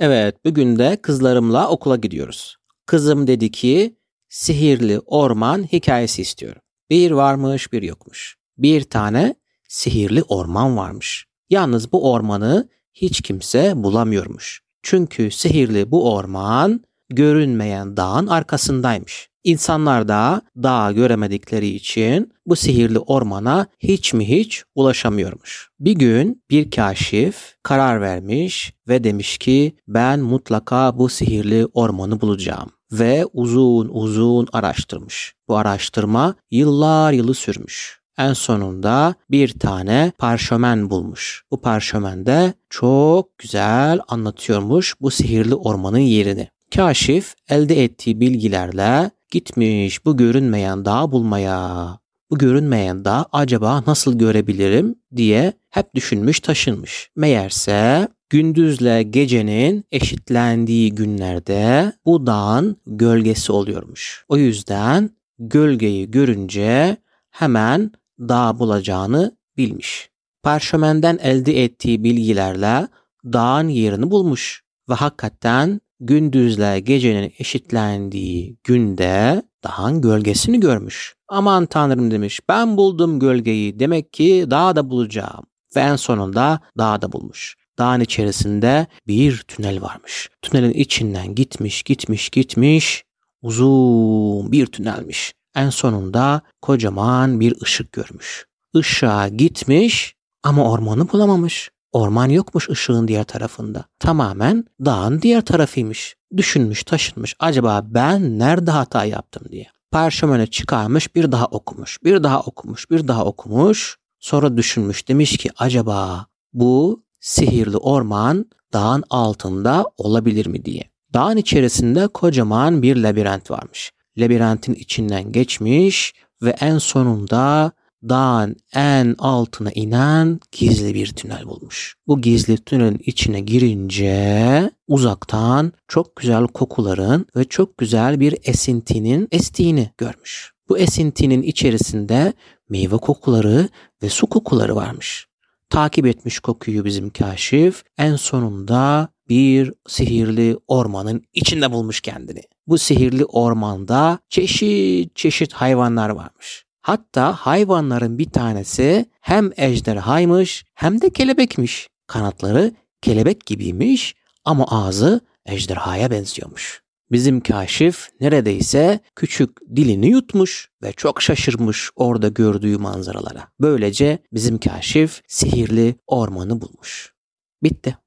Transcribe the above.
Evet, bugün de kızlarımla okula gidiyoruz. Kızım dedi ki sihirli orman hikayesi istiyorum. Bir varmış bir yokmuş. Bir tane sihirli orman varmış. Yalnız bu ormanı hiç kimse bulamıyormuş. Çünkü sihirli bu orman görünmeyen dağın arkasındaymış. İnsanlar da dağı göremedikleri için bu sihirli ormana hiç mi hiç ulaşamıyormuş. Bir gün bir kaşif karar vermiş ve demiş ki ben mutlaka bu sihirli ormanı bulacağım ve uzun uzun araştırmış. Bu araştırma yıllar yılı sürmüş. En sonunda bir tane parşömen bulmuş. Bu parşömende çok güzel anlatıyormuş bu sihirli ormanın yerini. Kaşif elde ettiği bilgilerle gitmiş bu görünmeyen dağı bulmaya. Bu görünmeyen dağ acaba nasıl görebilirim diye hep düşünmüş taşınmış. Meğerse gündüzle gecenin eşitlendiği günlerde bu dağın gölgesi oluyormuş. O yüzden gölgeyi görünce hemen dağ bulacağını bilmiş. Parşömenden elde ettiği bilgilerle dağın yerini bulmuş ve hakikaten gündüzle gecenin eşitlendiği günde dağın gölgesini görmüş. Aman tanrım demiş ben buldum gölgeyi demek ki dağda bulacağım. Ve en sonunda dağda bulmuş. Dağın içerisinde bir tünel varmış. Tünelin içinden gitmiş gitmiş gitmiş uzun bir tünelmiş. En sonunda kocaman bir ışık görmüş. Işığa gitmiş ama ormanı bulamamış. Orman yokmuş ışığın diğer tarafında. Tamamen dağın diğer tarafıymış. Düşünmüş taşınmış acaba ben nerede hata yaptım diye. Parşömene çıkarmış bir daha okumuş. Bir daha okumuş bir daha okumuş. Sonra düşünmüş demiş ki acaba bu sihirli orman dağın altında olabilir mi diye. Dağın içerisinde kocaman bir labirent varmış. Labirentin içinden geçmiş ve en sonunda dağın en altına inen gizli bir tünel bulmuş. Bu gizli tünelin içine girince uzaktan çok güzel kokuların ve çok güzel bir esintinin estiğini görmüş. Bu esintinin içerisinde meyve kokuları ve su kokuları varmış. Takip etmiş kokuyu bizim kaşif en sonunda bir sihirli ormanın içinde bulmuş kendini. Bu sihirli ormanda çeşit çeşit hayvanlar varmış. Hatta hayvanların bir tanesi hem ejderhaymış hem de kelebekmiş. Kanatları kelebek gibiymiş ama ağzı ejderhaya benziyormuş. Bizim kaşif neredeyse küçük dilini yutmuş ve çok şaşırmış orada gördüğü manzaralara. Böylece bizim kaşif sihirli ormanı bulmuş. Bitti.